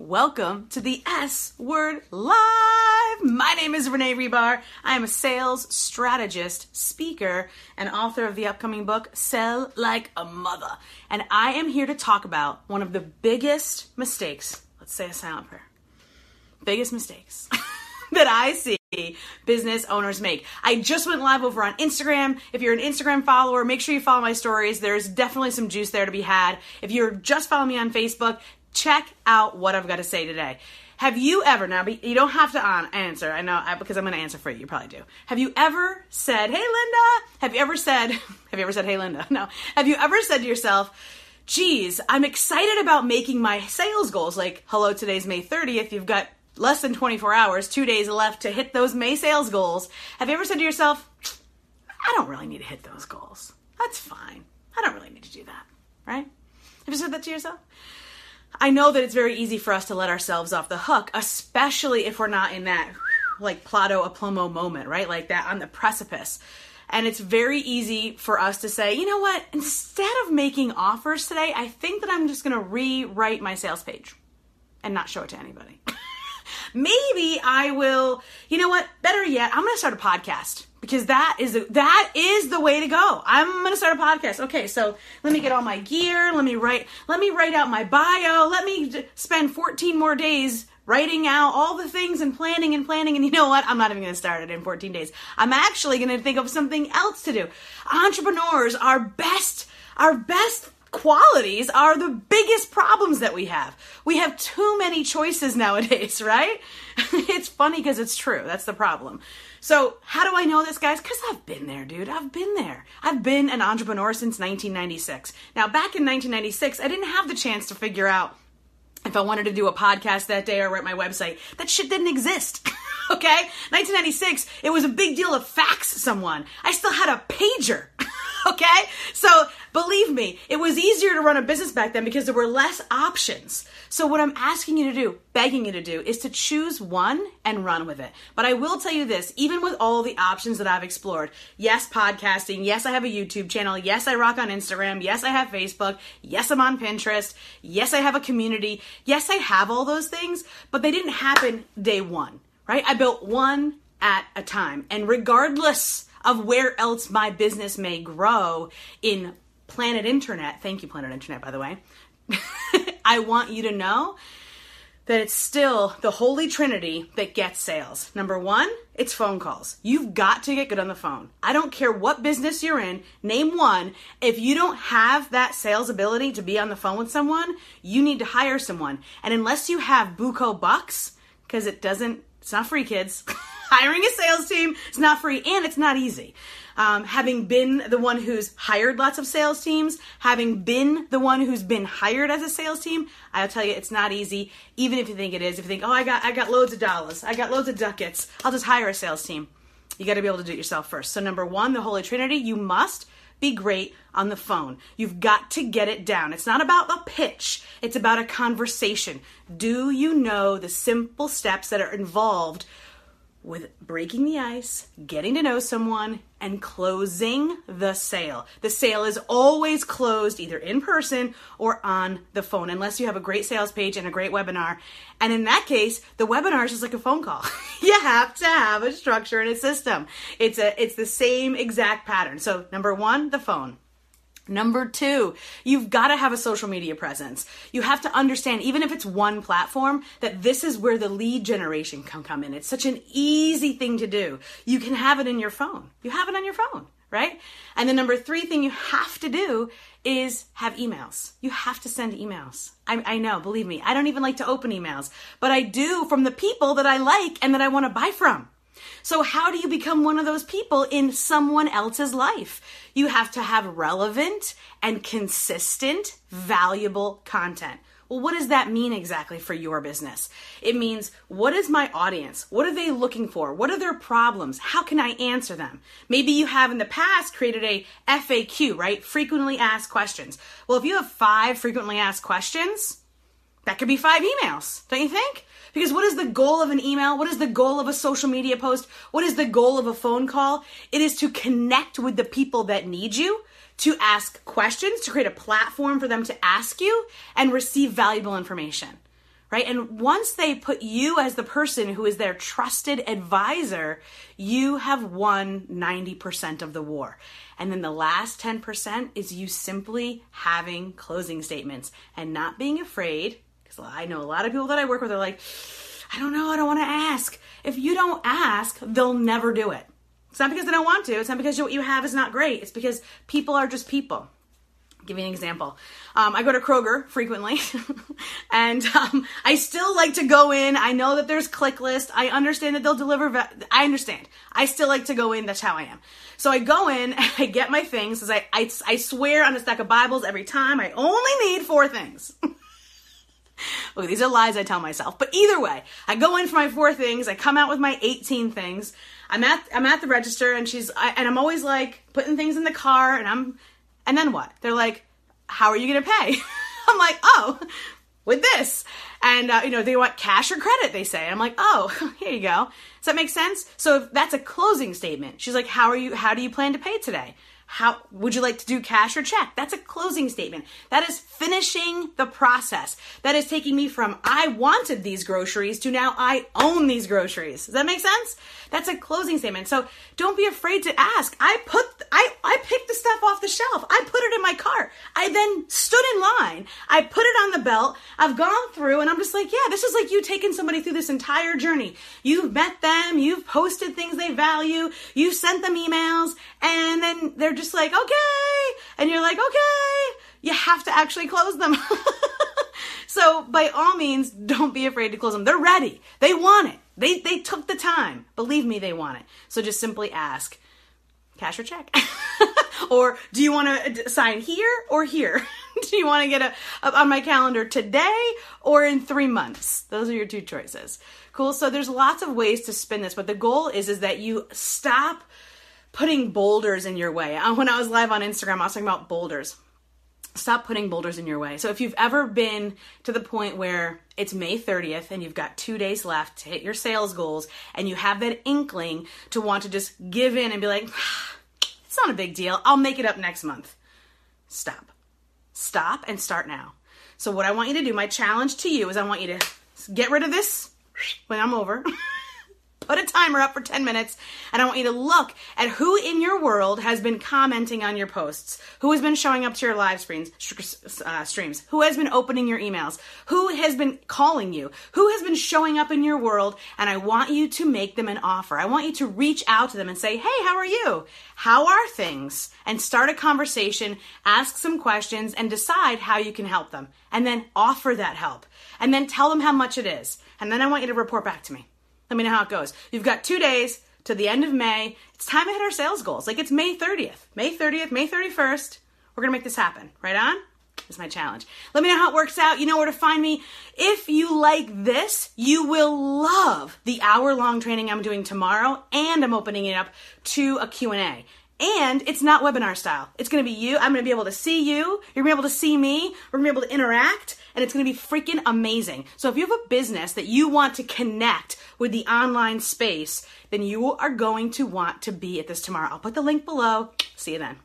Welcome to the S Word Live. My name is Renee Rebar. I am a sales strategist, speaker, and author of the upcoming book, Sell Like a Mother. And I am here to talk about one of the biggest mistakes, let's say a silent prayer, biggest mistakes that I see business owners make. I just went live over on Instagram. If you're an Instagram follower, make sure you follow my stories. There's definitely some juice there to be had. If you're just following me on Facebook, check out what I've got to say today. Have you ever now? You don't have to answer. I know because I'm going to answer for you. You probably do. Have you ever said, "Hey, Linda"? Have you ever said? Have you ever said, "Hey, Linda"? No. Have you ever said to yourself, "Geez, I'm excited about making my sales goals." Like, hello, today's May 30th. You've got less than 24 hours, two days left to hit those May sales goals. Have you ever said to yourself, "I don't really need to hit those goals. That's fine. I don't really need to do that." Right? Have you said that to yourself? I know that it's very easy for us to let ourselves off the hook, especially if we're not in that like plata o plomo moment, right? Like that on the precipice. And it's very easy for us to say, you know what, instead of making offers today, I think that I'm just gonna rewrite my sales page and not show it to anybody. Maybe I will, you know what, better yet, I'm gonna start a podcast because that is that is the way to go. I'm gonna start a podcast. Okay, so let me get all my gear. Let me write. Let me write out my bio. Let me spend 14 more days writing out all the things and planning and planning. And you know what? I'm not even gonna start it in 14 days. I'm actually gonna think of something else to do. Entrepreneurs are best. Our best qualities are the biggest problems that we have. We have too many choices nowadays, right? it's funny because it's true. That's the problem. So, how do I know this, guys? Because I've been there, dude. I've been there. I've been an entrepreneur since 1996. Now, back in 1996, I didn't have the chance to figure out if I wanted to do a podcast that day or write my website. That shit didn't exist. okay? 1996, it was a big deal to fax someone. I still had a pager. okay? So believe me, it was easier to run a business back then because there were less options. So what I'm asking you to do, begging you to do, is to choose one and run with it. But I will tell you this, even with all the options that I've explored, yes, podcasting, yes, I have a YouTube channel, yes, I rock on Instagram, yes, I have Facebook, yes, I'm on Pinterest, yes, I have a community, yes, I have all those things, but they didn't happen day one, right? I built one at a time. And regardless of where else my business may grow in Planet Internet. Thank you, Planet Internet, by the way. I want you to know that it's still the holy trinity that gets sales. Number one, it's phone calls. You've got to get good on the phone. I don't care what business you're in, name one. If you don't have that sales ability to be on the phone with someone, you need to hire someone. And unless you have buco bucks, because it doesn't, it's not free, kids. hiring a sales team is not free and it's not easy. Um, having been the one who's hired lots of sales teams, having been the one who's been hired as a sales team, I'll tell you it's not easy. Even if you think it is, if you think, oh, I got I got loads of dollars, I got loads of ducats, I'll just hire a sales team. You got to be able to do it yourself first. So number one, the Holy Trinity, you must be great on the phone. You've got to get it down. It's not about a pitch, it's about a conversation. Do you know the simple steps that are involved with breaking the ice, getting to know someone, and closing the sale. The sale is always closed either in person or on the phone, unless you have a great sales page and a great webinar. And in that case, the webinar is just like a phone call. you have to have a structure and a system. It's a it's the same exact pattern. So number one, the phone. Number two, you've got to have a social media presence. You have to understand, even if it's one platform, that this is where the lead generation can come in. It's such an easy thing to do. You can have it in your phone. You have it on your phone, right? And the number three thing you have to do is have emails. You have to send emails. I, I know, believe me, I don't even like to open emails, but I do from the people that I like and that I want to buy from. So, how do you become one of those people in someone else's life? You have to have relevant and consistent, valuable content. Well, what does that mean exactly for your business? It means what is my audience? What are they looking for? What are their problems? How can I answer them? Maybe you have in the past created a FAQ, right? Frequently asked questions. Well, if you have five frequently asked questions, that could be five emails, don't you think? Because what is the goal of an email? What is the goal of a social media post? What is the goal of a phone call? It is to connect with the people that need you, to ask questions, to create a platform for them to ask you and receive valuable information. right? And once they put you as the person who is their trusted advisor, you have won 90% of the war. And then the last 10% is you simply having closing statements and not being afraid. Because I know a lot of people that I work with are like, I don't know, I don't want to ask. If you don't ask, they'll never do it. It's not because they don't want to, it's not because what you have is not great, it's because people are just people give you an example. Um, I go to Kroger frequently, and um, I still like to go in. I know that there's ClickList. I understand that they'll deliver. Ve- I understand. I still like to go in. That's how I am. So I go in, I get my things. I, I, I swear on a stack of Bibles every time. I only need four things. Look, these are lies I tell myself. But either way, I go in for my four things. I come out with my 18 things. I'm at I'm at the register, and she's I, and I'm always like putting things in the car, and I'm and then what? They're like, how are you going to pay? I'm like, oh, with this. And, uh, you know, they want cash or credit, they say. And I'm like, oh, here you go. Does that make sense? So that's a closing statement. She's like, how are you, how do you plan to pay today? How would you like to do cash or check? That's a closing statement. That is finishing the process. That is taking me from I wanted these groceries to now I own these groceries. Does that make sense? That's a closing statement. So don't be afraid to ask. I put I I picked the stuff off the shelf. I put it in my cart. I then stood in line. I put it on the belt. I've gone through and I'm just like, yeah, this is like you taking somebody through this entire journey. You've met them, you've posted things they value, you've sent them emails, and then they're just like, okay. And you're like, okay. You have to actually close them. so by all means, don't be afraid to close them. They're ready. They want it. They, they took the time. Believe me, they want it. So just simply ask, cash or check? or do you want to uh, sign here or here? do you want to get a, on my calendar today or in three months? Those are your two choices. Cool. So there's lots of ways to spin this, but the goal is is that you stop putting boulders in your way. Uh, when I was live on Instagram, I was talking about boulders. Stop putting boulders in your way. So if you've ever been to the point where it's May 30th and you've got two days left to hit your sales goals and you have that inkling to want to just give in and be like, it's not a big deal. I'll make it up next month. Stop. Stop and start now. So what I want you to do, my challenge to you is I want you to get rid of this when I'm over. put a timer up for 10 minutes and I want you to look at who in your world has been commenting on your posts, who has been showing up to your live streams, uh, streams, who has been opening your emails, who has been calling you, who has been showing up in your world, and I want you to make them an offer. I want you to reach out to them and say, hey, how are you? How are things? And start a conversation, ask some questions, and decide how you can help them. And then offer that help. And then tell them how much it is. And then I want you to report back to me. Let me know how it goes. You've got two days to the end of May. It's time to hit our sales goals. Like it's May 30th. May 30th, May 31st. We're going to make this happen. Right on? Is my challenge. Let me know how it works out. You know where to find me. If you like this, you will love the hour-long training I'm doing tomorrow and I'm opening it up to a Q&A. And it's not webinar style. It's going to be you. I'm going to be able to see you. You're going to be able to see me. We're going to be able to interact and it's going to be freaking amazing. So if you have a business that you want to connect with the online space, then you are going to want to be at this tomorrow. I'll put the link below. See you then.